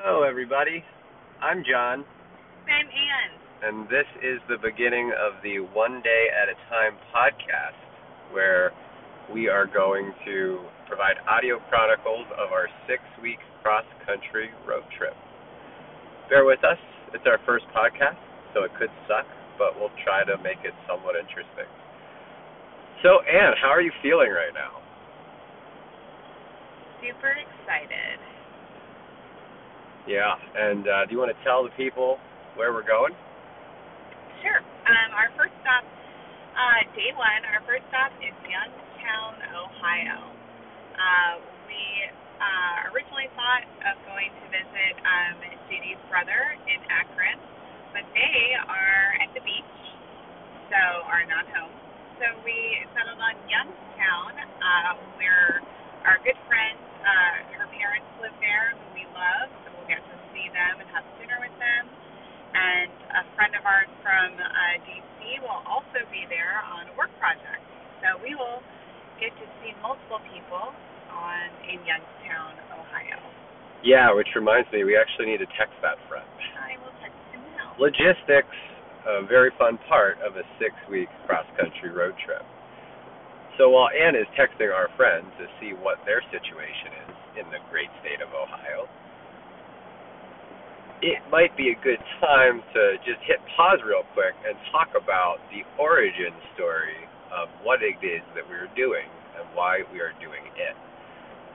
Hello, everybody. I'm John, I'm Ann. and this is the beginning of the One Day at a Time podcast, where we are going to provide audio chronicles of our six week cross country road trip. Bear with us, it's our first podcast, so it could suck, but we'll try to make it somewhat interesting. So, Ann, how are you feeling right now? Super excited. Yeah, and uh, do you want to tell the people where we're going? Sure. Um, our first stop, uh, day one, our first stop is Youngstown, Ohio. Uh, we uh, originally thought of going to visit um, JD's brother in Akron, but they are at the beach, so are not home. So we settled on Youngstown, uh, where our good friend, uh, her parents live there, who we love, get to see them and have dinner with them. And a friend of ours from uh, DC will also be there on a work project. So we will get to see multiple people on in Youngstown, Ohio. Yeah, which reminds me, we actually need to text that friend. I will text him now. Logistics, a very fun part of a six week cross country road trip. So while Ann is texting our friends to see what their situation is in the great state of Ohio, it might be a good time to just hit pause real quick and talk about the origin story of what it is that we're doing and why we are doing it.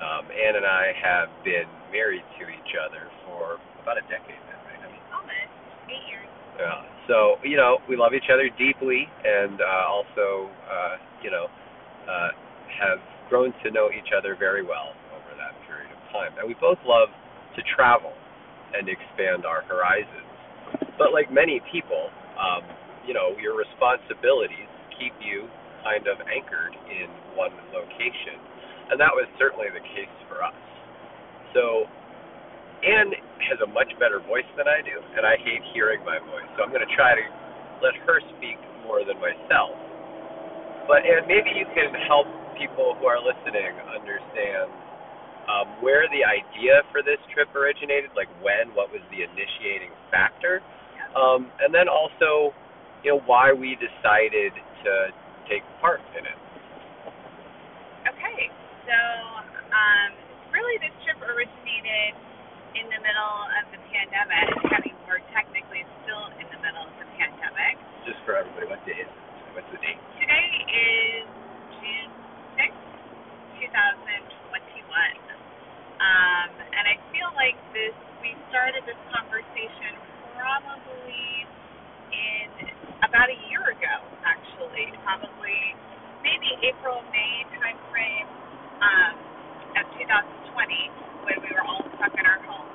Um, Ann and I have been married to each other for about a decade now, right? I mean, Almost eight years. yeah. So you know, we love each other deeply, and uh, also, uh, you know, uh, have grown to know each other very well over that period of time. And we both love to travel and expand our horizons. But like many people, um, you know, your responsibilities keep you kind of anchored in one location, and that was certainly the case for us. So Anne has a much better voice than I do, and I hate hearing my voice. So I'm going to try to let her speak more than myself. But Anne, maybe you can help people who are listening understand um, where the idea for this trip originated, like when, what was the initiating factor, um, and then also, you know, why we decided to take part in it. Okay, so um, really this trip originated in the middle of the pandemic. I mean, we're technically still in the middle of the pandemic. Just for everybody, what day is it? What's the date? Today is June thousand twenty-one. Um, and I feel like this we started this conversation probably in about a year ago, actually. Probably maybe April, May time frame um, of 2020 when we were all stuck in our homes.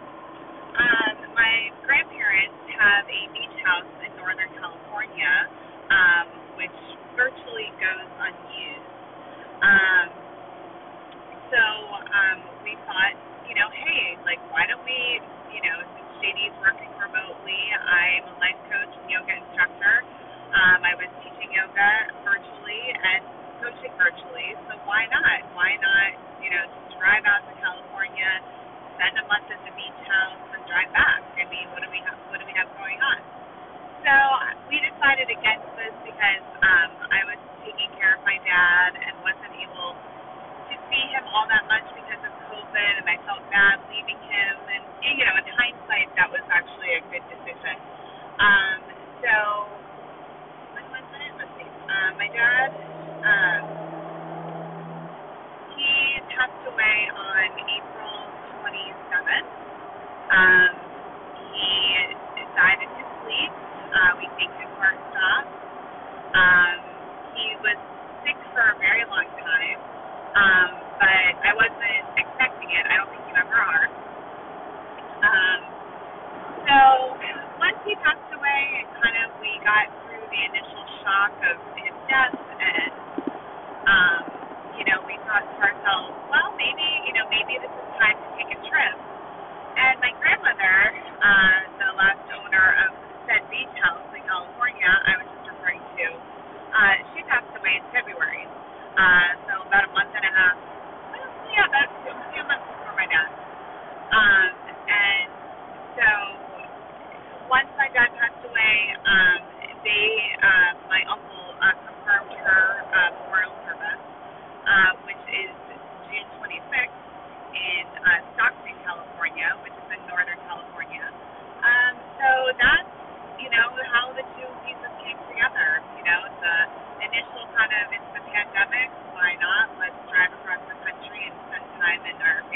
Um, my grandparents have a beach house in Northern California, um, which virtually goes unused. Um, so um, we thought, you know, hey, like, why don't we, you know, since JD's working remotely, I'm a life coach and yoga instructor. Um, I was teaching yoga virtually and coaching virtually, so why not? Why not, you know, just drive out to California, spend a month at the beach house, and drive back? I mean, what do we have? What do we have going on? So we decided against this because um, I was taking care of my dad and wasn't able see him all that much because of COVID, and I felt bad leaving him. And you know, in hindsight, that was actually a good decision. Um, so when was it? Let's see. Uh, my dad, um, he passed away on April 27th. Um, he died in his sleep. Uh, we take his heart stopped. Um, he was sick for a very long time, um, but I wasn't expecting it. I don't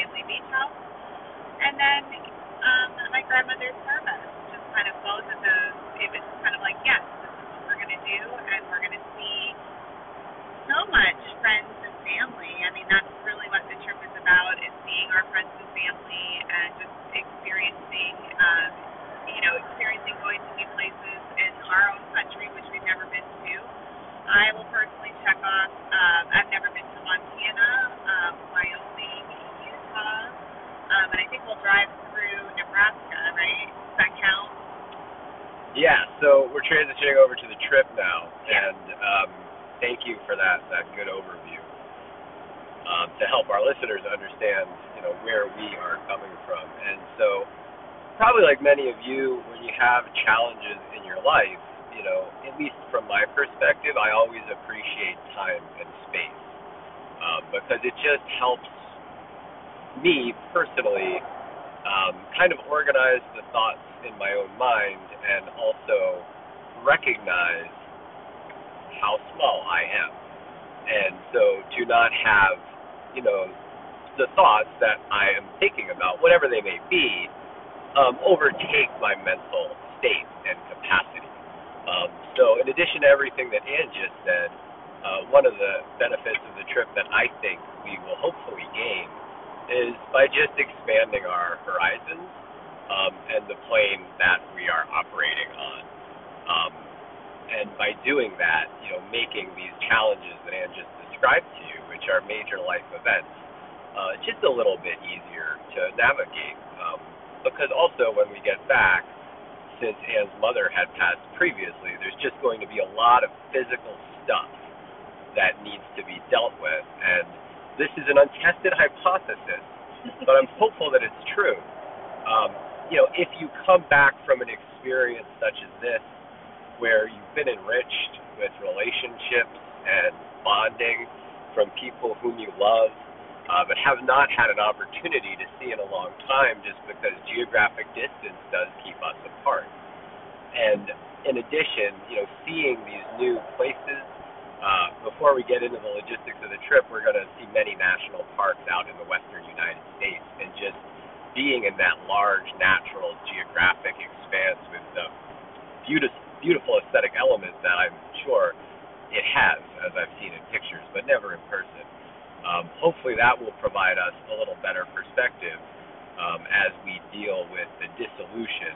family beach house. And then um, my grandmother's service, just kind of both of those. It was kind of like, yes, this is what we're going to do, and we're going to see so much friends and family. I mean, that's really what the trip is about: is seeing our friends and family and just experiencing, um, you know, experiencing going to new places in our own country, which we've never been to. I will personally check off. Um, I've never been to Montana, um, Wyoming, Utah, um, and I think we'll drive through Nebraska. Right? Does that count? Yeah, so we're transitioning over to the trip now, Yeah. and um, thank you for that that good overview um, to help our listeners understand, you know, where we are coming from. And so, probably like many of you, when you have challenges in your life, you know, at least from my perspective, I always appreciate time and space um, because it just helps me personally um, kind of organize the thoughts in my own mind and also recognize how small I am. And so to not have, you know, the thoughts that I am thinking about, whatever they may be, um, overtake my mental state and capacity. Um, so, in addition to everything that Ann just said, uh, one of the benefits of the trip that I think we will hopefully gain is by just expanding our horizons um, and the plane that we are operating on. Um, and by doing that, you know, making these challenges that Ann just described to you, which are major life events, uh, just a little bit easier to navigate. Um, because also when we get back, since Ann's mother had passed previously, there's just going to be a lot of physical stuff that needs to be dealt with. And this is an untested hypothesis, but I'm hopeful that it's true. Um, you know, if you come back from an experience such as this, where you've been enriched with relationships and bonding from people whom you love, uh, but have not had an opportunity to see in a long time just because geographic distance does keep us apart. And in addition, you know, seeing these new places, uh, before we get into the logistics of the trip, we're going to see many national parks out in the western United States, and just being in that large natural geographic expanse with the beautiful, beautiful aesthetic elements that I'm sure it has, as I've seen in pictures, but never in person. Um, hopefully, that will provide us a little better perspective um, as we deal with the dissolution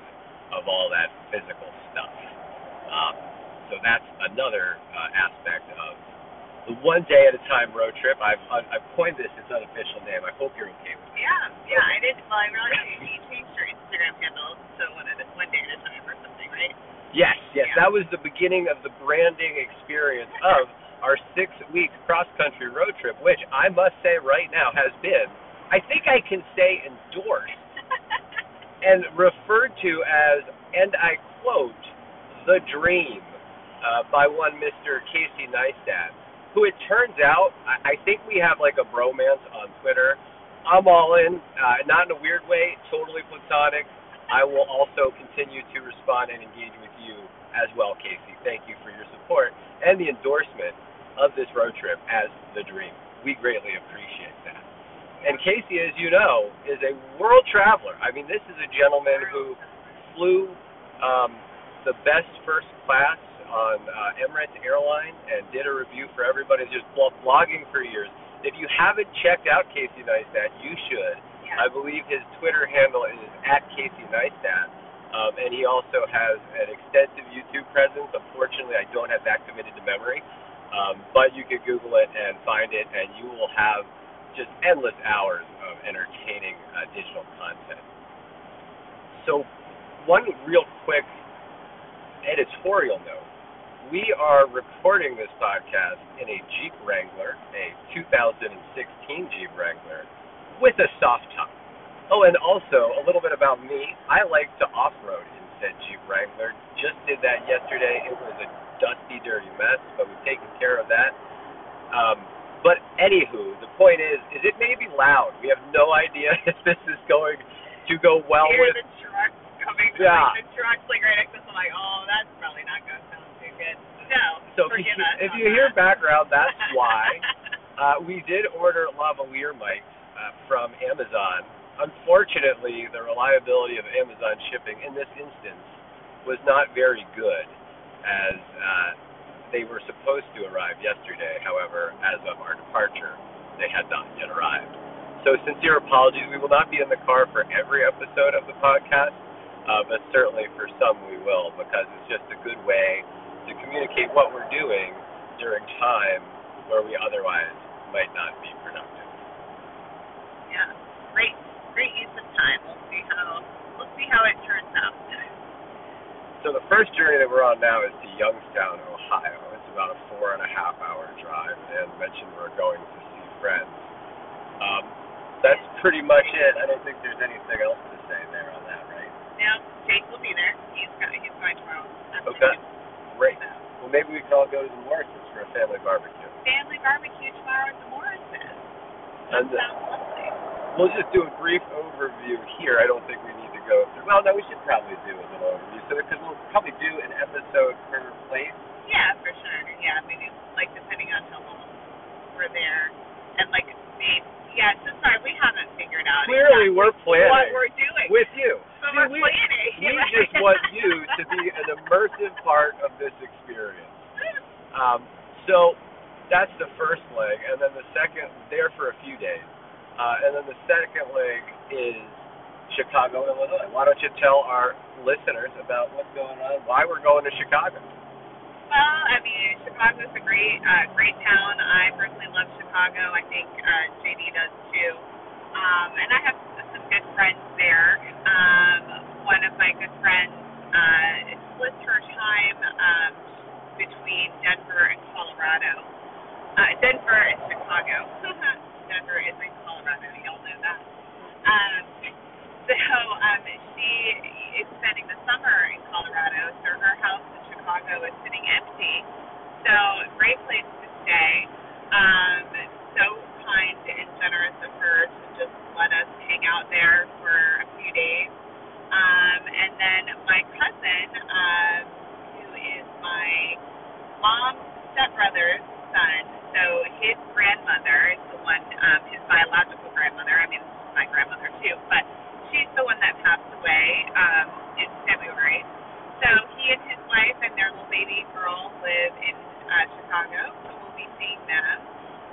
of all that physical stuff. Um, so that's another uh, aspect of the one day at a time road trip. I've I've coined this its unofficial name. I hope you're okay with it. Yeah, yeah. I did. Well, I realized you, changed your Instagram handle to one at a, one day at a time or something, right? Yes, yes, Yeah. that was the beginning of the branding experience of our six week cross country road trip, which I must say right now has been, I think I can say endorsed and referred to as, and I quote, the dream uh, by one Mr. Casey Neistat, who it turns out, I, I think we have like a bromance on Twitter. I'm all in, uh, not in a weird way, totally platonic. I will also continue to respond and engage with you as well, Casey. Thank you for your support and the endorsement of this road trip as the dream. We greatly appreciate that. And Casey, as you know, is a world traveler. I mean, this is a gentleman who flew um, the best first class on uh, Emirates Airline and did a review for everybody. Just blo- blogging for years. If you haven't checked out Casey Neistat, you should. I believe his Twitter handle is at Casey Neistat. Um, and he also has an extensive YouTube presence. Unfortunately, I don't have that committed to memory. Um, but you can Google it and find it, and you will have just endless hours of entertaining uh, digital content. So, one real quick editorial note. We are recording this podcast in a Jeep Wrangler, a 2016 Jeep Wrangler, with a soft top. Oh, and also a little bit about me. I like to off-road in said Jeep Wrangler. Just did that yesterday. It was a dusty, dirty mess, but we've taken care of that. Um, but anywho, the point is, is it may be loud. We have no idea if this is going to go well Hear with. the truck coming. Yeah. Like, the truck's like right next to us. I'm like, oh, that's probably not going to sound too good. No. So if you, us if you hear that. background, that's why. Uh, we did order lavalier mics uh, from Amazon. Unfortunately, the reliability of Amazon shipping in this instance was not very good, as uh, they were supposed to arrive yesterday. However, as of our departure, they had not yet arrived. So, sincere apologies. We will not be in the car for every episode of the podcast, uh, but certainly for some we will, because it's just a good way to communicate what we're doing during time where we otherwise might not be productive. Yeah, great, great use of time. We'll see how we'll see how it turns out. So the first journey that we're on now is to Youngstown, Ohio. It's about a four and a half hour drive, and mentioned we're going to see friends. Um, that's pretty much it. I don't think there's anything else to say there on that, right? Now, Jake will be there. He's got, he's going tomorrow. Okay. Great. Well, maybe we can all go to the Morrisons for a family barbecue. Family barbecue tomorrow at the Morrison. And uh, sounds lovely. We'll just do a brief overview here. I don't think we need to go through. Well, no, we should probably do a little overview, so because we'll probably do an episode per place. Yeah, for sure. Yeah, maybe like depending on how long we're there, and like maybe yeah. So sorry, we haven't figured out Clearly, exactly we're planning what we're doing. with you. but See, we're we, planning. we just want you to be an immersive part of this experience. Um, so that's the first leg, and then the second, there for a few days, uh, and then the second leg is Chicago, Illinois. Why don't you tell our listeners about what's going on, why we're going to Chicago? Well, I mean, Chicago's a great, uh, great town. I personally love Chicago. I think uh, JD does too. Um, and I have some good friends there. Um, one of my good friends uh, splits her time um, between Denver and Colorado. Uh, Denver and Chicago. Denver is in Colorado. Y'all know that. Um, so um, she is spending the summer in Colorado. So her house in Chicago is sitting empty. So great place to stay. Um, so kind and generous of her to just let us hang out there for a few days. Um, and then my cousin, um, who is my mom's stepbrother's son, so his grandmother um, his biological grandmother. I mean, my grandmother too, but she's the one that passed away um, in February. So he and his wife and their little baby girl live in uh, Chicago, so we'll be seeing them.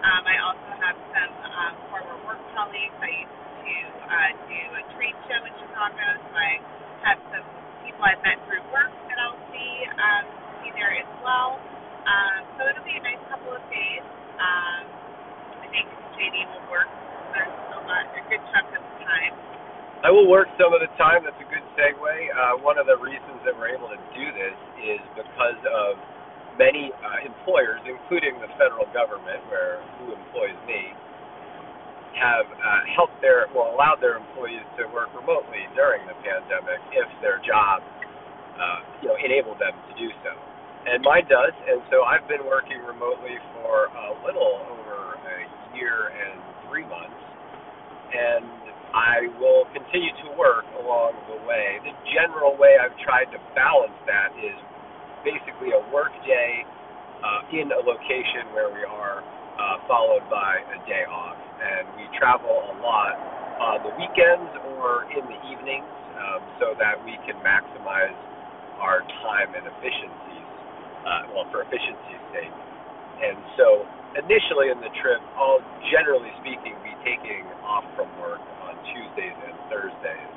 Um, I also have some um, former work colleagues. I used to uh, do a trade show in Chicago, so I have some people I've met through work that I'll see um, see there as well. Um, so it'll be a nice couple of days. Um, I think JD will work. There's a lot, a good chunk of time. I will work some of the time. That's a good segue. Uh, one of the reasons that we're able to do this is because of many uh, employers, including the federal government, where who employs me, have uh, helped their well allowed their employees to work remotely during the pandemic if their job uh, you know enabled them to do so. And mine does, and so I've been working remotely for a little over a year and three months, and I will continue to work along the way. The general way I've tried to balance that is basically a work day uh, in a location where we are, uh, followed by a day off. And we travel a lot on the weekends or in the evenings um, so that we can maximize our time and efficiencies, uh, well, for efficiency's sake. And so initially in the trip, I'll generally speaking be taking off from work on Tuesdays and Thursdays,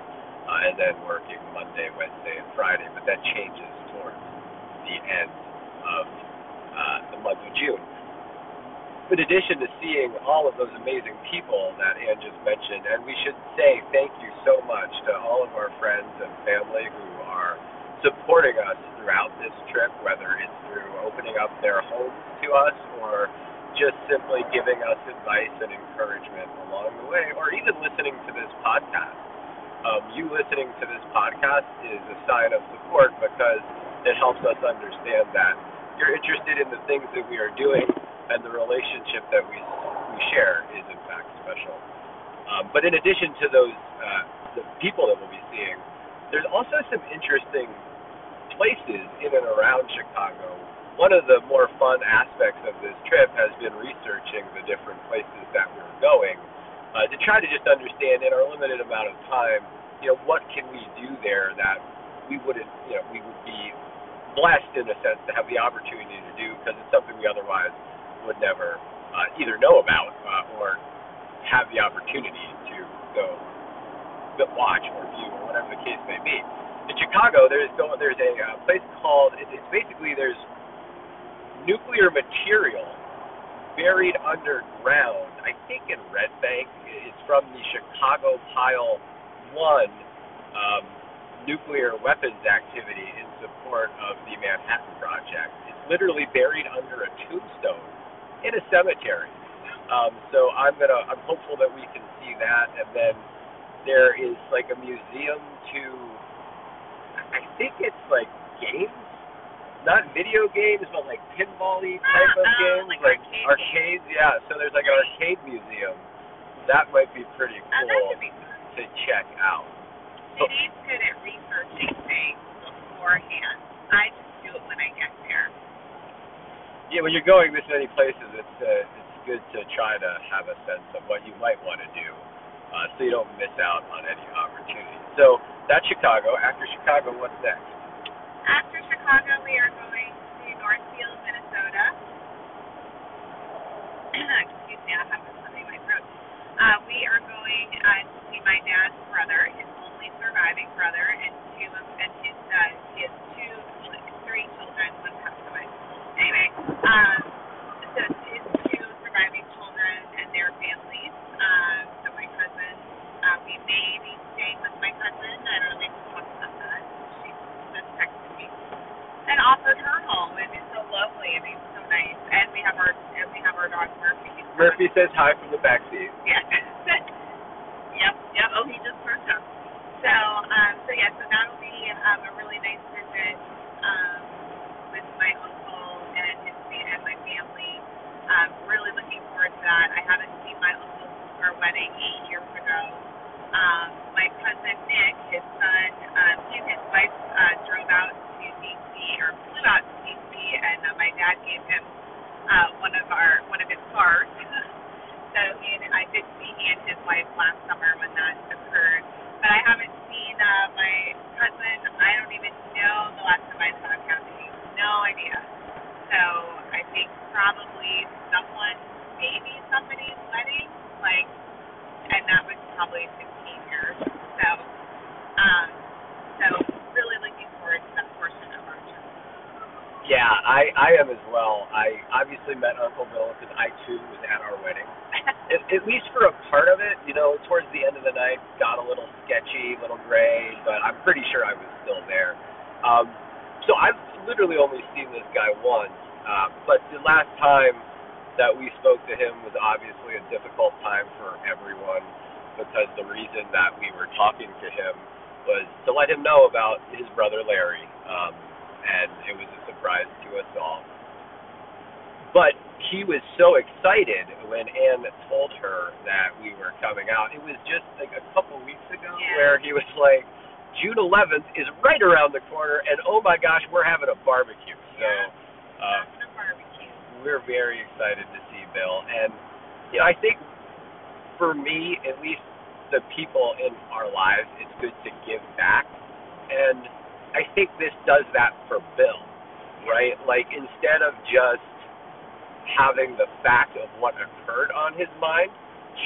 uh, and then working Monday, Wednesday, and Friday. But that changes towards the end of uh, the month of June. In addition to seeing all of those amazing people that Ann just mentioned, and we should say thank you so much to all of our friends and family who are supporting us throughout this trip, whether it's through opening up their homes to us or just simply giving us advice and encouragement along the way, or even listening to this podcast. Um, you listening to this podcast is a sign of support because it helps us understand that you're interested in the things that we are doing and the relationship that we we share is in fact special. Um, but in addition to those uh, the people that we'll be seeing, there's also some interesting places in and around Chicago. One of the more fun aspects of this trip has been researching the different places that we're going uh, to try to just understand in our limited amount of time, you know, what can we do there that we wouldn't, you know, we would be blessed in a sense to have the opportunity to do because it's something we otherwise would never uh, either know about uh, or have the opportunity to go watch or view or whatever the case may be. In Chicago, there's there's a uh, place called it's basically there's nuclear material buried underground. I think in Red Bank. It's from the Chicago Pile One um, nuclear weapons activity in support of the Manhattan Project. It's literally buried under a tombstone in a cemetery. Um, so I'm gonna I'm hopeful that we can see that, and then there is like a museum to I think it's like games, not video games, but like pinball-y type of oh, games, like like arcade arcades. Yeah, so there's like an arcade museum. That might be pretty Oh, cool could be to check out. City's good at researching things beforehand. I just do it when I get there. Yeah, when you're going this many places, it's uh, it's good to try to have a sense of what you might want to do, uh, so you don't miss out on any opportunities. So that's Chicago. After Chicago, what's next? After Chicago, we are going to Northfield, Minnesota. Excuse me, I have something in my throat. Uh, we are going uh, to see my dad's brother, his only surviving brother, and two of and his uh, has two, three children, away. Anyway, um, so his two surviving children and their families. Um, so my cousin, uh, we may be staying with my cousin. I don't know. We can talk about that. She just texted me and offered her home, and it's so lovely. I mean, so nice. And we have our and we have our dog Murphy. Murphy says hi from the back seat. Yeah. yep. Yep. Oh, he just perked up. So, um, so yeah. So that'll be um, a really nice visit um, with my uncle his fa- my family. Um, really looking forward to that. I haven't seen my uncle's our wedding eight years ago. Um, my cousin Nick, his son, um, he and his wife uh, drove out to DC or flew out to DC, and uh, my dad gave him uh, one of our one of his cars. so he and I did see he and his wife last summer when that occurred. But I haven't seen uh, my cousin. I don't even know the last time I saw Kathy. No idea. So I think probably someone, maybe somebody's wedding, like, and that was probably 15 years. So, um, so really looking forward to that portion of our trip. Yeah, I I am as well. I obviously met Uncle Bill because I too was at our wedding. At, at least for a part of it, you know, towards the end of the night, got a little sketchy, a little gray, but I'm pretty sure I was still there. Um, so I've literally only seen this guy once, uh, but the last time that we spoke to him was obviously a difficult time for everyone because the reason that we were talking to him was to let him know about his brother Larry, um, and it was a surprise to us all. But he was so excited when Anne told her that we were coming out. It was just like a couple weeks ago Yeah. where he was like, June 11th is right around the corner, and oh my gosh, we're having a barbecue. So uh, barbecue. we're very excited to see Bill. And you know, I think for me, at least, the people in our lives, it's good to give back. And I think this does that for Bill, right? Like instead of just having the fact of what occurred on his mind,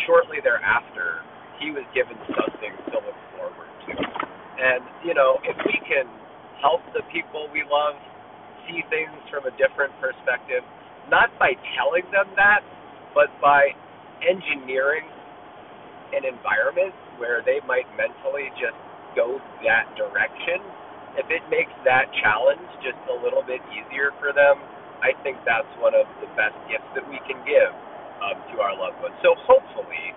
shortly thereafter, he was given something to look forward to. And, you know, if we can help the people we love see things from a different perspective, not by telling them that, but by engineering an environment where they might mentally just go that direction, if it makes that challenge just a little bit easier for them, I think that's one of the best gifts that we can give um, to our loved ones. So hopefully,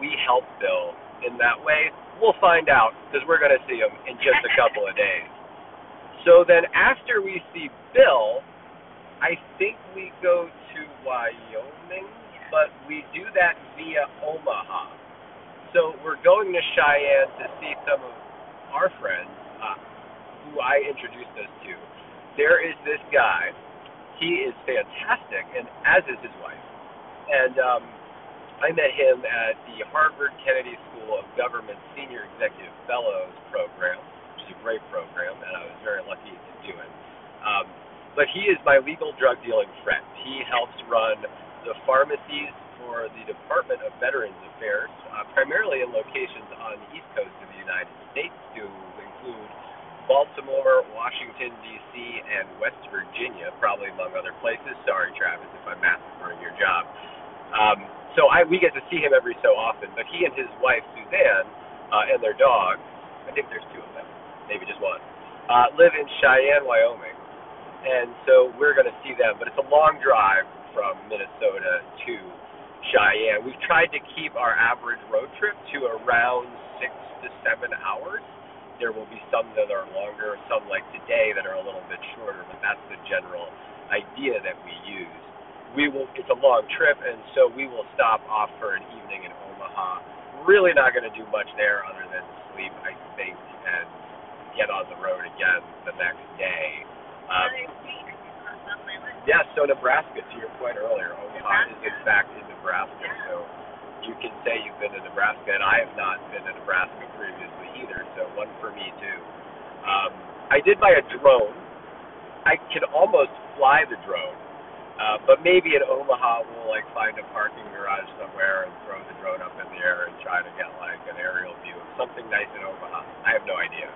we help Bill in that way. We'll find out because we're going to see him in just a couple of days. So then, after we see Bill, I think we go to Wyoming, but we do that via Omaha. So we're going to Cheyenne to see some of our friends uh, who I introduced us to. There is this guy. He is fantastic, and as is his wife. And um, I met him at the Harvard Kennedy School of Government Senior Executive Fellows program, which is a great program, and I was very lucky to do it. Um, but he is my legal drug dealing friend. He helps run the pharmacies for the Department of Veterans Affairs, uh, primarily in locations on the East Coast of the United States, to include Baltimore, Washington, D.C., and West Virginia, probably among other places. Sorry, Travis, if I'm massacring your job. Um, so I we get to see him every so often. But he and his wife Suzanne uh, and their dog, I think there's two of them, maybe just one, uh, live in Cheyenne, Wyoming, and so we're going to see them. But it's a long drive from Minnesota to Cheyenne. We've tried to keep our average road trip to around six to seven hours. There will be some that are longer, some like today that are a little bit shorter, but that's the general idea that we use we will. It's a long trip, and so we will stop off for an evening in Omaha. Really not going to do much there other than sleep, I think, and get on the road again the next day. Um, yeah, so Nebraska, to your point earlier, Omaha is in fact in Nebraska. So you can say you've been to Nebraska, and I have not been to Nebraska previously either. So one for me too. Um, I did buy a drone. I can almost fly the drone uh, but maybe in Omaha we'll like find a parking garage somewhere and throw the drone up in the air and try to get like an aerial view of something nice in Omaha. I have no idea.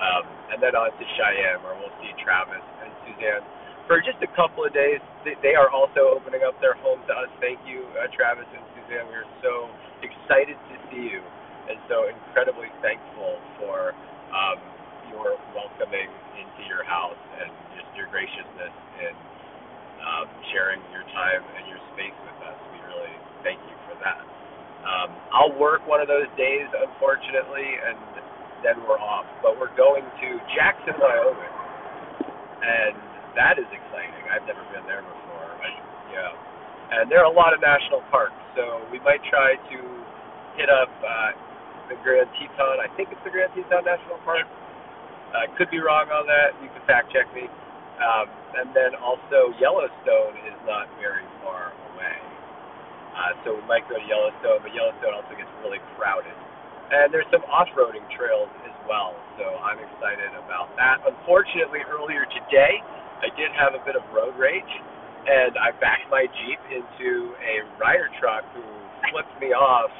Um, and then on to Cheyenne where we'll see Travis and Suzanne for just a couple of days. They, they are also opening up their home to us. Thank you, uh, Travis and Suzanne. We are so excited to see you and so incredibly thankful for um, your welcoming into your house and just your graciousness in um, sharing your time and your space with us. We really thank you for that. Um, I'll work one of those days, unfortunately, and then we're off. But we're going to Jackson, Wyoming, and that is exciting. I've never been there before. But, yeah, and there are a lot of national parks, so we might try to hit up uh, the Grand Teton. I think it's the Grand Teton National Park. I uh, could be wrong on that. You can fact check me. Um, and then also Yellowstone is not very far away. Uh, so we might go to Yellowstone, but Yellowstone also gets really crowded. And there's some off-roading trails as well, so I'm excited about that. Unfortunately, earlier today, I did have a bit of road rage, and I backed my Jeep into a Ryder truck who flipped me off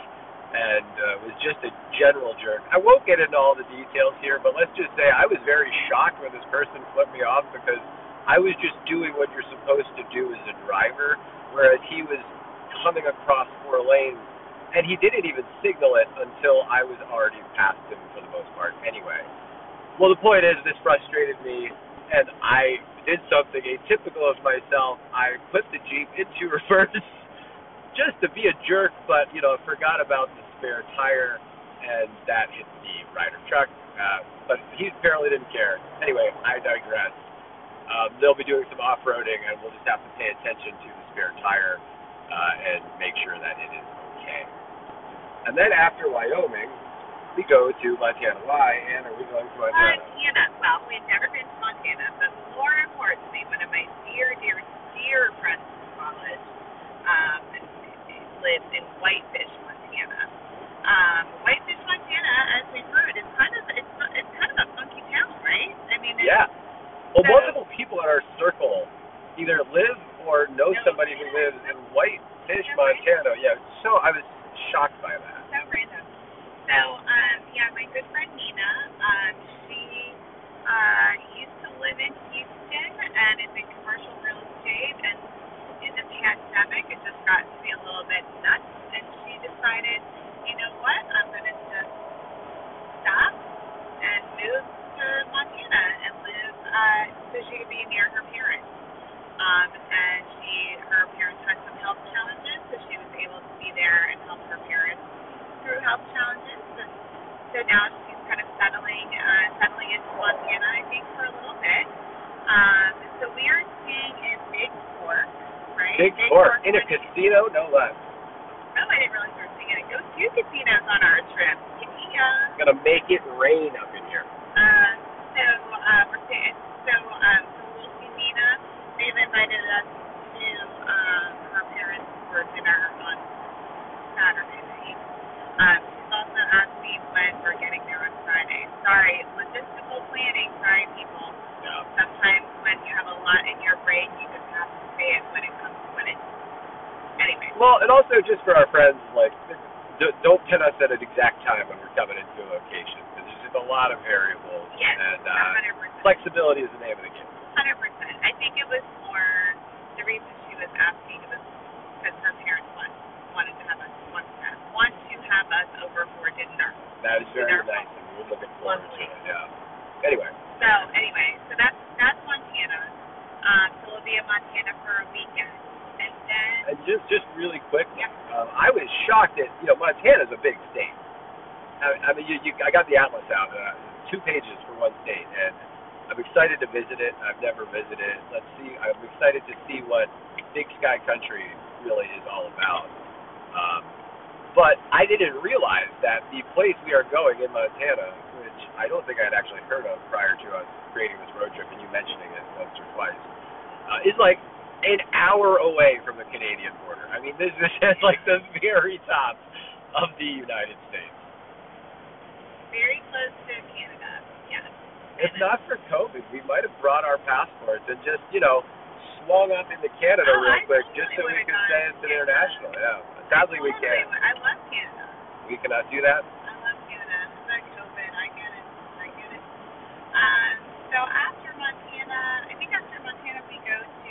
and uh, was just a general jerk. I won't get into all the details here, but let's just say I was very shocked when this person flipped me off because I was just doing what you're supposed to do as a driver, whereas he was coming across four lanes and he didn't even signal it until I was already past him for the most part anyway. Well, the point is, this frustrated me, and I did something atypical of myself. I put the Jeep into reverse just to be a jerk, but you know, forgot about the spare tire, and that hit the Ryder truck. Uh, but he apparently didn't care. Anyway, I digress. Um, they'll be doing some off-roading, and we'll just have to pay attention to the spare tire uh, and make sure that it is okay. And then after Wyoming, we go to Montana. Why, Anne, are we going to Montana? Montana. Well, we've never been to Montana, but more importantly, one of my dear, dear, dear friends from college um, lives in Whitefish, Montana. Um, Whitefish, Montana, as we've heard, is kind of it's, it's kind of a funky town, right? I mean, it's, yeah. Well, so, multiple people in our circle either live or know No, somebody who lives in Whitefish, Yeah, Montana. Yeah, so I was shocked by that. so random. So, um, yeah, my good friend Nina, um, she uh, used to live in Houston and is in commercial real estate. And in the pandemic, it just got to be a little bit nuts. And she decided, you know what, I'm going to just stop and move to Montana and live uh, so she could be near her parents. Um, and she, her parents had some health challenges, so she was able to be there and help her parents through health challenges. And so now she's kind of settling, uh, settling into Montana, I think, for a little bit. Um, so we are staying in Big Fork, right? Big Fork in a casino, no less. Oh, I didn't realize it to two casinos on our trip. Katia. Uh, gonna make it rain up in here. Uh, so uh, we're staying. So um, so little Nina. they've invited us to um, her parents for dinner on Saturday night. Um, she's also asked me when we're getting there on Friday. Sorry, logistical planning. Sorry, people. Yeah. Sometimes when you have a lot in your brain, you just have to say it when it comes to when it. Anyway. Well, and also just for our friends, like this is d- don't pin us at an exact time when we're coming into a location because there's just a lot of variables. Yes, and uh, 100%. flexibility is the name of the game. Hundred percent. I think it was more the reason she was asking was because her parents want, wanted to have us want want to have us over for dinner. That is very Dinner. nice, and we're looking forward to it. Yeah. Anyway, So anyway, so that's that's Montana. Um, so we'll be in Montana for a weekend, and then and just just really quick, yeah, um, I was shocked that you know Montana's a big state. I, I mean, you, you, I got the atlas out, uh, two pages for one state, and I'm excited to visit it. I've never visited. Let's see. I'm excited to see what Big Sky Country really is all about. Um, but I didn't realize that the place we are going in Montana, which I don't think I had actually heard of prior to us creating this road trip and you mentioning it once or twice, uh, is like an hour away from the Canadian border. I mean, this this is like the very top of the United States. very close to Canada. Yes. If not for COVID, we might have brought our passports and just, you know, swung up into Canada Oh, real I quick totally just so we could say it's an international. Yeah. Sadly, we can't. would. I love Canada. We cannot do that. I love Canada. It's not COVID. I get it. I get it. Um, so after Montana, I think after Montana we go to.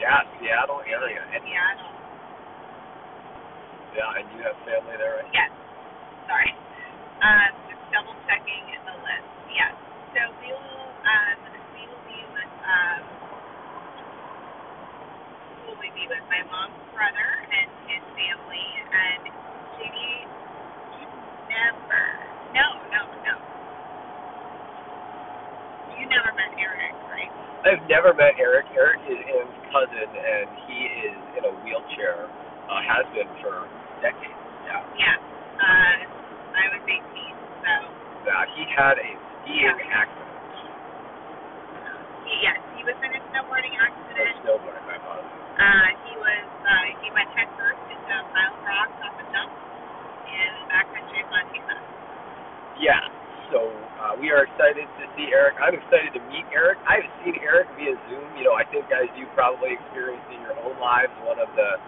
Yeah, Seattle area. And, Seattle. yeah, and you have family there, right? Yes. Sorry. Um, just double checking in the list. Yes. So we will um we will be with um will we be with? My mom's brother and his family and Judy you never no, no, no. You never met Eric, right? I've never met Eric. Eric is Ann's cousin, and he is in a wheelchair. Uh, has been for decades. Yeah. Yeah. Uh I was eighteen, so Yeah. He had a skiing Yeah. accident. he yes, he was in a snowboarding accident. snowboarding, my apologies. Uh, he was uh, he went head first into a pile of rocks off a jump in backcountry Montana. Yeah. So uh, we are excited to see Eric. I'm excited to meet Eric. I've seen Eric via Zoom. You know, I think guys, you probably experienced in your own lives one of the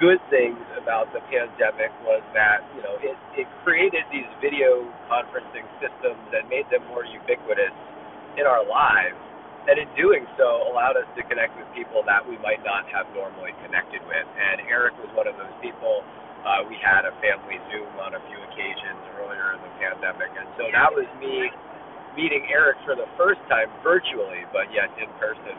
good things about the pandemic was that you know it it created these video conferencing systems and made them more ubiquitous in our lives and in doing so allowed us to connect with people that we might not have normally connected with and Eric was one of those people uh, we had a family Zoom on a few occasions earlier in the pandemic and so that was me meeting Eric for the first time virtually but yet in person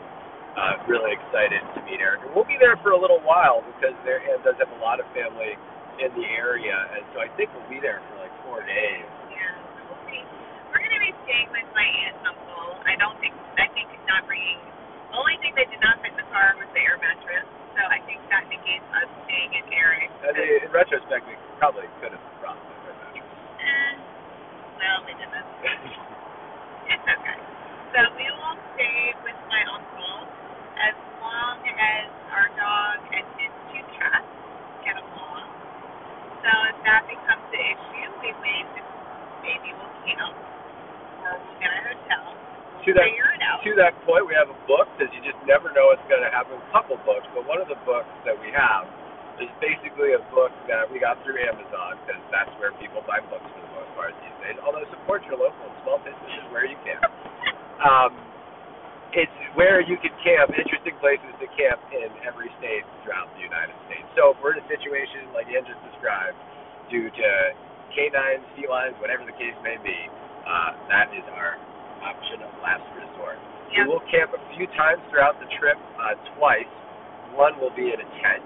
uh, really excited to meet Eric. And we'll be there for a little while because there Ann does have a lot of family in the area, and so I think we'll be there for like four days. Yeah, so we'll see. We're gonna be staying with my aunt and uncle. I don't think I think not bringing. The only thing that did not fit in the car was the air mattress. So I think that negates us staying in Eric. I mean, in retrospect, we probably could have brought them with us. And well, we didn't. It's okay. So we will stay with my uncle as long as our dog and his two cats get along. So if that becomes the issue, we may just maybe we'll camp or we'll get a hotel. To that Figure it out. to that point, we have a book because you just never know what's going to happen. A couple books, but one of the books that we have is basically a book that we got through Amazon because that's where people buy books for the most part these days. Although support your local small businesses where you can. Um, it's where you can camp, interesting places to camp in every state throughout the United States. So if we're in a situation like Ann just described, due to canines, felines, whatever the case may be, uh, that is our option of last resort. Yeah. We will camp a few times throughout the trip, uh, twice. One will be in a tent,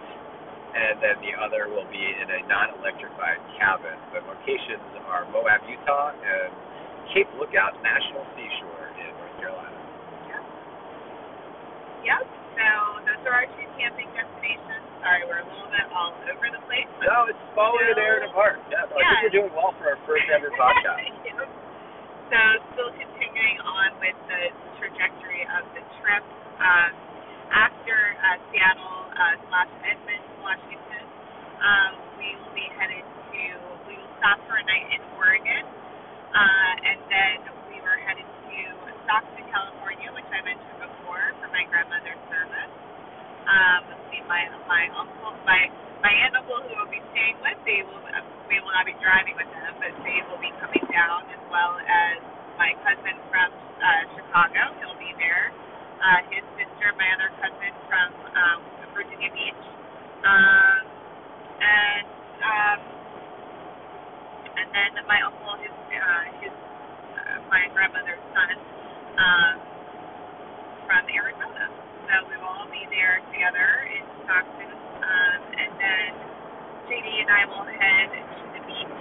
and then the other will be in a non-electrified cabin. The locations are Moab, Utah, and Cape Lookout National Seashore in North Carolina. Yep. Yep. So those are our two camping destinations. Sorry, we're a little bit all over the place. No, it's following a narrative arc. Yeah, no, I think we're doing well for our first ever podcast. Thank you. So still continuing on with the trajectory of the trip. Um, after uh, Seattle uh, slash Edmonds, Washington, um, we will be headed to, we will stop for a night in Oregon, uh, and then we were headed to Stockton, California, which I mentioned before, for my grandmother's service. Um, see my my uncle, my my aunt uncle who will be staying with, they will we will not be driving with them, but they will be coming down as well as my cousin from uh, Chicago. He'll be there. Uh, his sister, my other cousin from um, Virginia Beach, um, and um, and then my uncle, his uh, his uh, my grandmother's son um, from Arizona. So we will all be there together in Stockton, um, and then JD and I will head to the beach,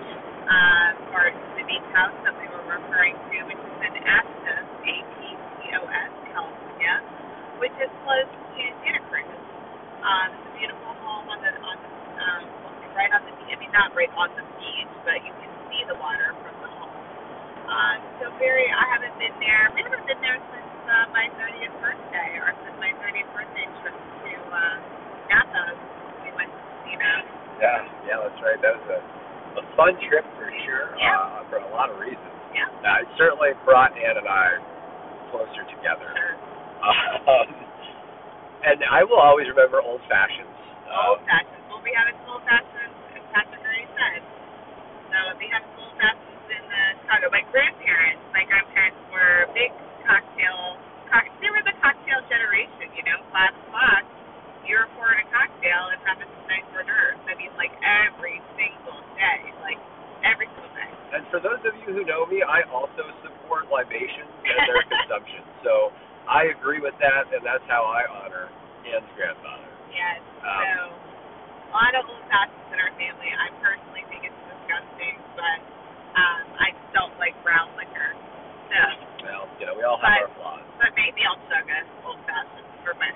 um, or the beach house that we were referring to, which is in Aptos, A-P-T-O-S, California, which is close to Santa Cruz. Um, it's a beautiful home on the on the um, right on the. I mean, not right on the beach, but you can see the water from the home. Um, so very, I haven't been there. We haven't been there since uh, my 30th birthday, or since my 30th birthday trip to uh, Napa. We went to see them. Yeah, yeah, that's right. That was a, a fun trip for sure, Yeah. uh, for a lot of reasons. Yeah. Uh, it certainly brought Ann and I closer together. Sure. Um, and I will always remember old fashions. Old fashions. Well, we had a old fashions, as Patrick already said. So we had old fashions in uh, Chicago. My grandparents, my grandparents were big cocktail. Cock, they were the cocktail generation, you know, five o'clock. You're pouring a cocktail and having some nice hors d'oeuvres. I mean, like every single day, like every single day. and for those of you who know me, I also support libations and their consumption. So I agree with that, and that's how I honor Ann's grandfather. Yes. Um, so a lot of old fashions in our family. I personally think it's disgusting, but um, I just don't like brown liquor. So, Well, you know, we all have But- our flaws. but maybe I'll chug a old fashioned for my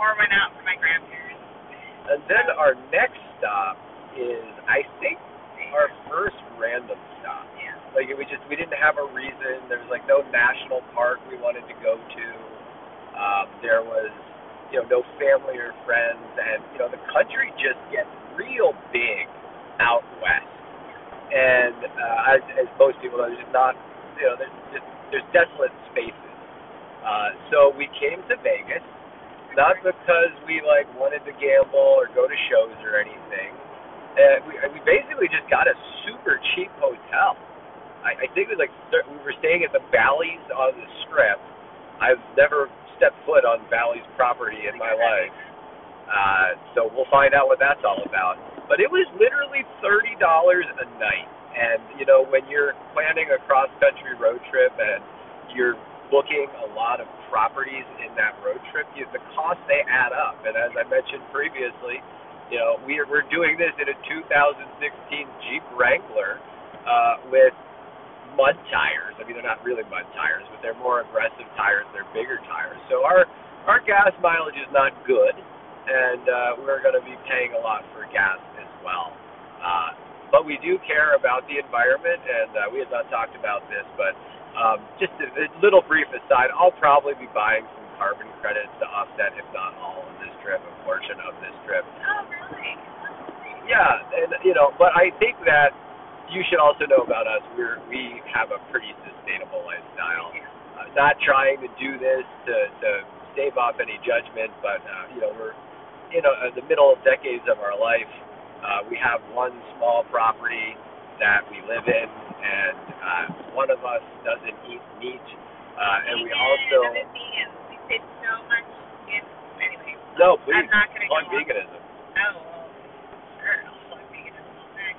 pour one out for my grandparents. And then our next stop is, I think, our first random stop. Like we just we didn't have a reason. There was like no national park we wanted to go to. Um, there was you know no family or friends, and you know the country just gets real big out west. And uh, as, as most people know, there's not you know there's just there's desolate spaces. Uh, so we came to Vegas, not because we like wanted to gamble or go to shows or anything. Uh, we we basically just got a super cheap hotel. I, I think it was like we were staying at the Bally's on the Strip. I've never stepped foot on Bally's property in my life, uh, so we'll find out what that's all about. But it was literally thirty dollars a night, and you know when you're planning a cross country road trip and you're booking a lot of properties in that road trip, you, the costs they add up. And as I mentioned previously, you know we're we're doing this in a 2016 Jeep Wrangler uh, with mud tires. I mean, they're not really mud tires, but they're more aggressive tires. They're bigger tires. So our our gas mileage is not good, and uh, we're going to be paying a lot for gas as well. Uh, but we do care about the environment, and uh, we have not talked about this, but um, just a, a little brief aside, I'll probably be buying some carbon credits to offset, if not all of this trip, a portion of this trip. Oh, really? Yeah, and you know, but I think that you should also know about us. We're we have a pretty sustainable lifestyle. Uh, not trying to do this to to stave off any judgment, but uh, you know, we're in a, the middle of decades of our life. Uh, we have one small property that we live in, and uh, one of us doesn't eat meat, uh, and we also vegan. We so much in. Anyway. no, please I'm not going to on. veganism. Oh, well, sure. I'll plug veganism all day.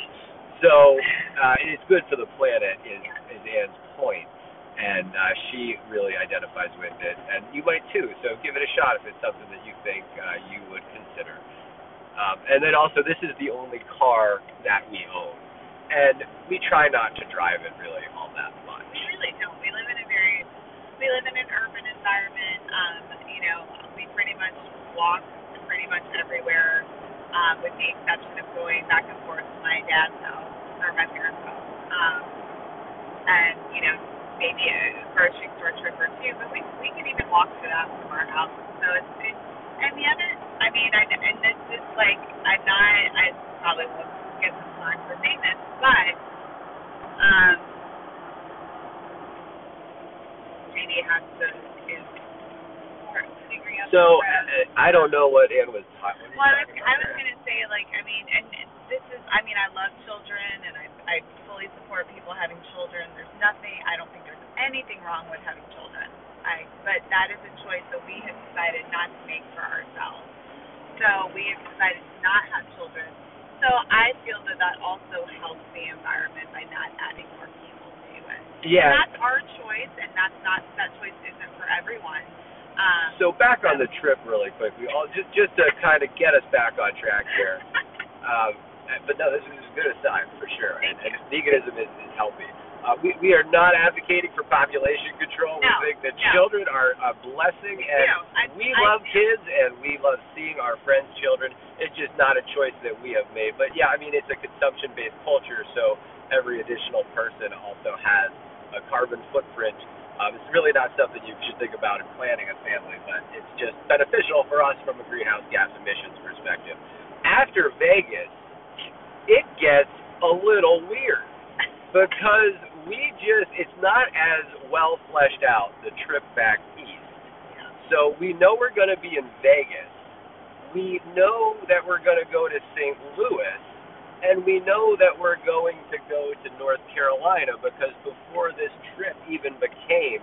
So uh, it's good for the planet, is, is Ann's point, and uh, she really identifies with it, and you might too. So give it a shot if it's something that you think uh, you would consider. Um, and then also, this is the only car that we own, and we try not to drive it really all that much. We really don't. We live in a very, we live in an urban environment. Um, you know, we pretty much walk pretty much everywhere, um, with the exception of going back and forth to my dad's house or my parents' house. Um, and you know, maybe a grocery store trip or two, but we we can even walk to that from our house. So it's, it's and the other, I mean, I, and this is like, I'm not, I probably won't get some flack for saying this, but um, JD has to is start figuring out So I don't know what Ann was talking. About. Well, I was, I was gonna say like I mean, and and this is I mean I love children and I I fully support people having children. There's nothing I don't think there's anything wrong with having children. I but that is a choice that we have decided not to make for ourselves. So we have decided to not have children. So I feel that that also helps the environment by not adding more people to it. Yeah. And that's our choice, and that's not that choice isn't for everyone. Um, So back on the trip really quick. We all just just to kind of get us back on track here. Um, but no, this is a good aside for sure, and, and veganism is, is healthy. Uh, we we are not advocating for population control. No, we think that no. children are a blessing, and do. I- we I love do. kids, and we love seeing our friends' children. It's just not a choice that we have made. But yeah, I mean, it's a consumption-based culture, so every additional person also has a carbon footprint. Um, it's really not something you should think about in planning a family, but it's just beneficial for us from a greenhouse gas emissions perspective. After Vegas, it gets a little weird because we just it's not as well fleshed out the trip back east. So we know we're going to be in Vegas. We know that we're going to go to St. Louis and we know that we're going to go to North Carolina because before this trip even became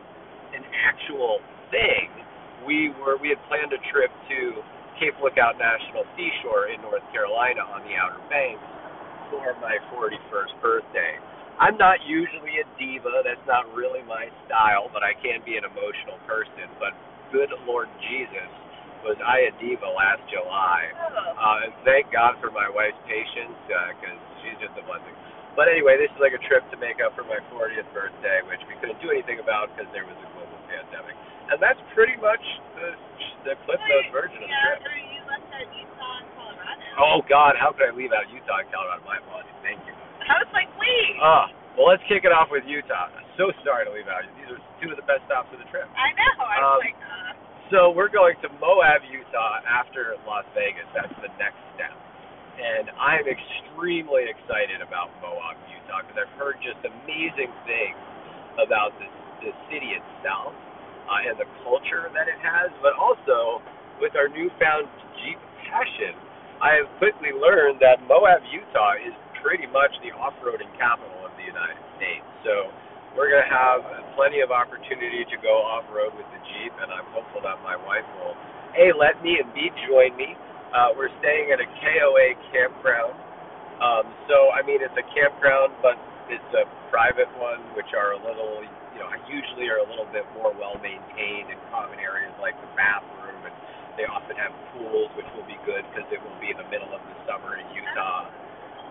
an actual thing, we were we had planned a trip to Cape Lookout National Seashore in North Carolina on the Outer Banks for my 41st birthday. I'm not usually a diva. That's not really my style, but I can be an emotional person. But good Lord Jesus, was I a diva last July? Oh. Uh, and thank God for my wife's patience, because she's just a blessing. But anyway, this is like a trip to make up for my 40th birthday, which we couldn't do anything about because there was a global pandemic. And that's pretty much the, the Cliff Notes version of the trip. or you left out Utah. Oh God, how could I leave out Utah and Colorado? My apologies. Thank you. I was like, wait. Ah, well, let's kick it off with Utah. I'm so sorry to leave out. These are two of the best stops of the trip. I know. I um, was like, uh, So we're going to Moab, Utah after Las Vegas. That's the next step. And I'm extremely excited about Moab, Utah because I've heard just amazing things about the, the city itself uh, and the culture that it has, but also with our newfound Jeep passion, I have quickly learned that Moab, Utah is pretty much the off-roading capital of the United States. So we're going to have plenty of opportunity to go off-road with the Jeep, and I'm hopeful that my wife will, A, let me, and B, join me. Uh, we're staying at a KOA campground. Um, so, I mean, it's a campground, but it's a private one, which are a little, you know, usually are a little bit more well-maintained in common areas like the bathroom, they often have pools, which will be good because it will be in the middle of the summer in Utah.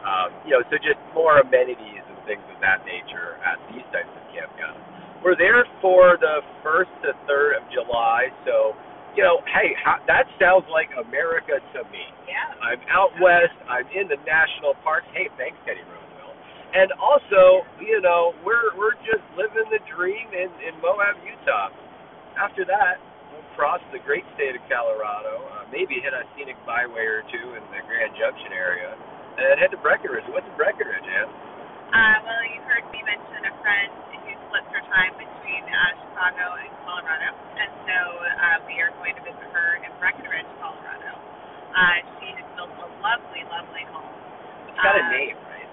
Um, you know, so just more amenities and things of that nature at these types of campgrounds. We're there for the first to third of July, so you know, hey, how, that sounds like America to me. yeah. I'm out west. I'm in the national parks. Hey, thanks, Teddy Roosevelt. And also, you know, we're we're just living the dream in in Moab, Utah. After that, we'll the great state of Colorado, uh, maybe hit a scenic byway or two in the Grand Junction area, and head to Breckenridge. What's in Breckenridge, Ann? Uh, well, you heard me mention a friend who splits her time between uh, Chicago and Colorado, and so uh, we are going to visit her in Breckenridge, Colorado. Uh, she has built a lovely, lovely home. It's got a Uh, name, right?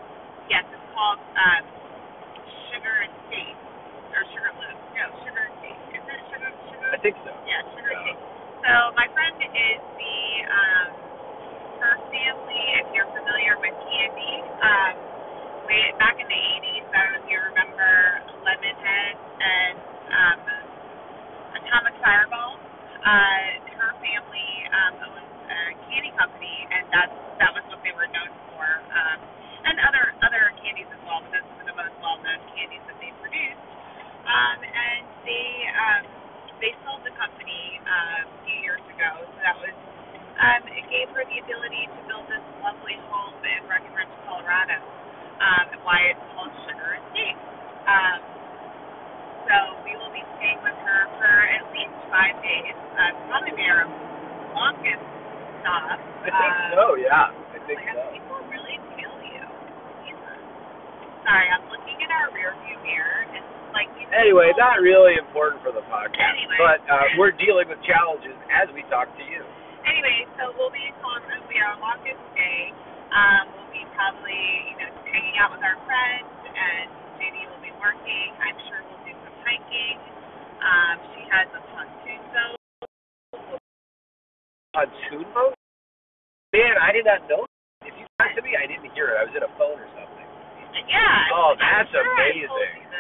Yes, it's called um, Sugar Estate or Sugar Loop. No, Sugar Estate. Is I think so. Yeah, Sugar Yeah. Estate. So my friend is the um, her family. If you're familiar with candy, um, way back in the '80s, I if you remember Lemonhead and um, Atomic Fireball. Uh, her family um, owns a candy company, and that's that was what they were known for. Um, and other other candies as well, but those were the most well-known candies that they produced. Um, and they um, they sold the company uh, a few years ago, so that was um, it gave her the ability to build this lovely home in Breckenridge, Colorado. Um, and why it's called Sugar Estate. Um, so we will be staying with her for at least five days. Uh, probably be our longest stop. I think uh, so. Yeah, I think like, so. people really feel you. Jesus. Sorry, I'm looking in our rear view mirror, and Anyway, not really important for the podcast, Anyway. but uh, we're dealing with challenges as we talk to you. Anyway, so we'll be on it'll be our longest day. Um, we'll be probably, you know, hanging out with our friends and JD will be working. I'm sure we'll do some hiking. Um, she has a pontoon boat. Pontoon boat? Man, I did not know. If you talked to me, I didn't hear it. I was in a phone or something. Yeah. Oh, that's sure amazing.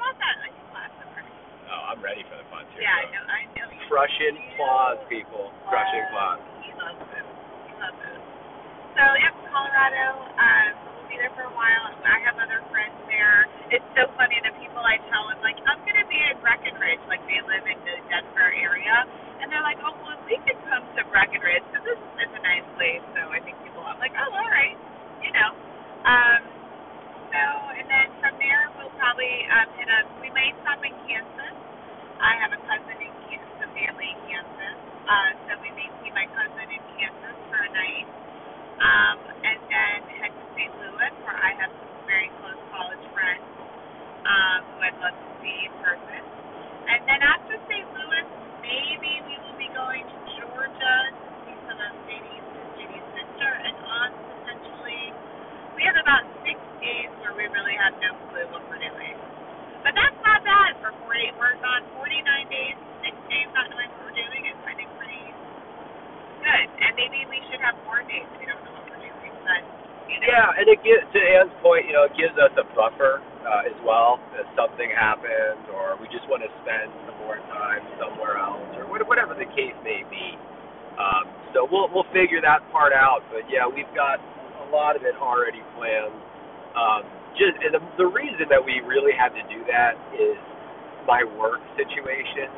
You that. Yeah, she bought that I think last summer. Oh, I'm ready for the pontoon Yeah, I know. I know. you Crushing claws, people. Crushing claws. He loves it. He loves it. So yep, Colorado. Um, we'll be there for a while. I have other friends there. It's so funny the people I tell I'm like I'm gonna be in Breckenridge, like they live in the Denver area, and they're like, oh well, we could come to Breckenridge because this is a nice place. So I think people I'm like, oh all right, you know. Um, so and then from there we'll probably um, hit up. We may stop in Kansas. I have a cousin in Kansas, a family in Kansas. Uh, so we may see my cousin in Kansas for a night. Um, and then head to St. Louis where I have some very close college friends um, who I'd love to see in person. And then after St. Louis, maybe we will be going to Georgia to see some of JD's, JD's sister and aunt potentially. We have about six days where we really have no clue what we're doing. But that's not bad for 40. We're on 49 days, six days not knowing what we're doing is I think pretty good. And maybe we should have more days we don't know what we're doing. But you know, Yeah, and it gives to Ann's point, you know, it gives us a buffer uh, as well if something happens, or we just want to spend some more time somewhere else, or what- whatever the case may be. Um, so we'll we'll figure that part out. But yeah, we've got a lot of it already planned. Um, just and the, the reason that we really had to do that is my work situation.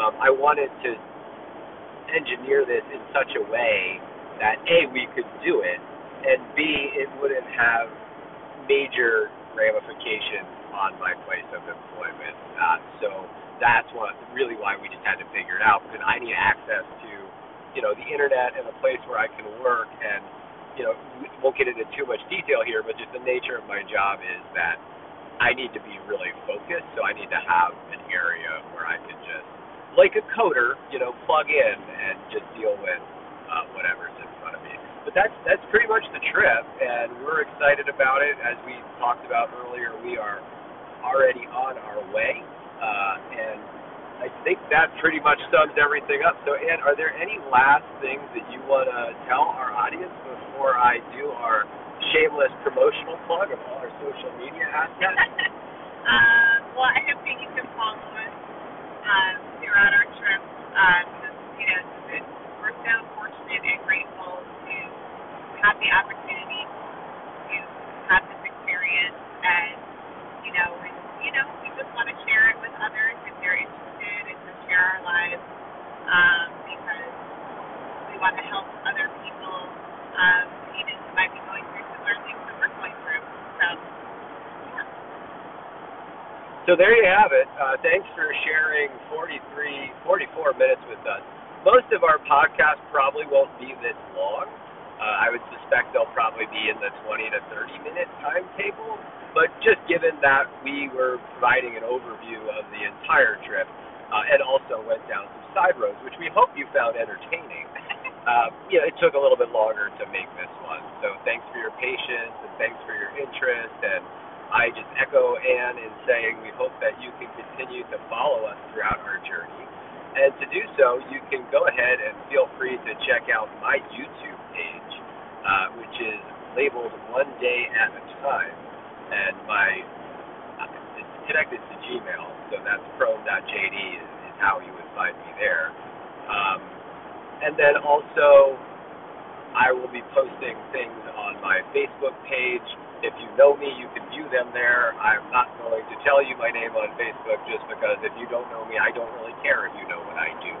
Um, I wanted to engineer this in such a way that a we could do it and B, it wouldn't have major ramifications on my place of employment. Uh, so that's what really why we just had to figure it out because I need access to, you know, the internet and a place where I can work. And you know, we won't get into too much detail here, but just the nature of my job is that I need to be really focused. So I need to have an area where I can just, like a coder, you know, plug in and just deal with uh, whatever's in front of me. But that's that's pretty much the trip, and we're excited about it. As we talked about earlier, we are already on our way, uh, and I think that pretty much sums everything up. So, Ann, are there any last things that you want to tell our audience before I do our shameless promotional plug of all our social media assets? um, well, I hope that you can follow us um, throughout our trip. Um, you know, we're so fortunate and grateful to have the opportunity to have this experience, and you know, and, you know, we just want to share it with others if they're interested share our lives um, because we want to help other people, um, know, who might be going through similar things that we're going through. So. So there you have it. Uh, thanks for sharing 43, 44 minutes with us. Most of our podcasts probably won't be this long. Uh, I would suspect they'll probably be in the 20 to 30 minute timetable. But just given that we were providing an overview of the entire trip uh, and also went down some side roads, which we hope you found entertaining, uh, you know, it took a little bit longer to make this one. So thanks for your patience and thanks for your interest. And I just echo Ann in saying we hope that you can continue to follow us throughout our journey. And to do so, you can go ahead and feel free to check out my YouTube page, uh, which is labeled One Day at a Time. And my uh, it's connected to Gmail, so that's chrome.jd is, is how you would find me there. Um, and then also, I will be posting things on my Facebook page. If you know me, you can view them there. I'm not going to tell you my name on Facebook just because if you don't know me, I don't really care if you know what I do.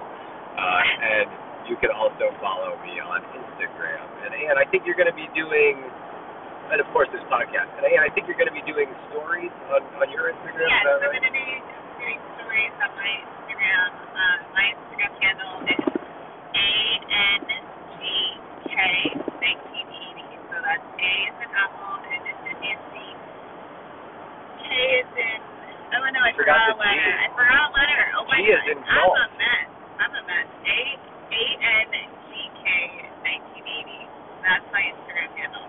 Uh, and you can also follow me on Instagram. And Ann, I think you're going to be doing, and of course this podcast. And Ann, I think you're going to be doing stories on, on your Instagram. Yes, I'm going to be doing stories on my Instagram. Uh, my Instagram handle is A-N-G-K-1980. So that's A is in Apple, N is in Nancy, K is in, oh no, I forgot forgot the a letter. G. I forgot a letter. Oh my G is god. in I'm golf. a mess. I'm a mess. A A N G K 1980. That's my Instagram handle.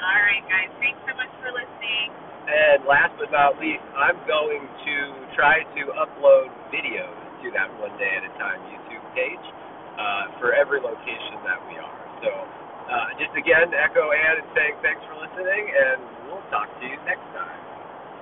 All right, guys. Thanks so much for listening. And last but not least, I'm going to try to upload videos to that one day at a time YouTube page uh, for every location that we are. So uh, just again, echo Ann and saying thanks for listening, and we'll talk to you next time.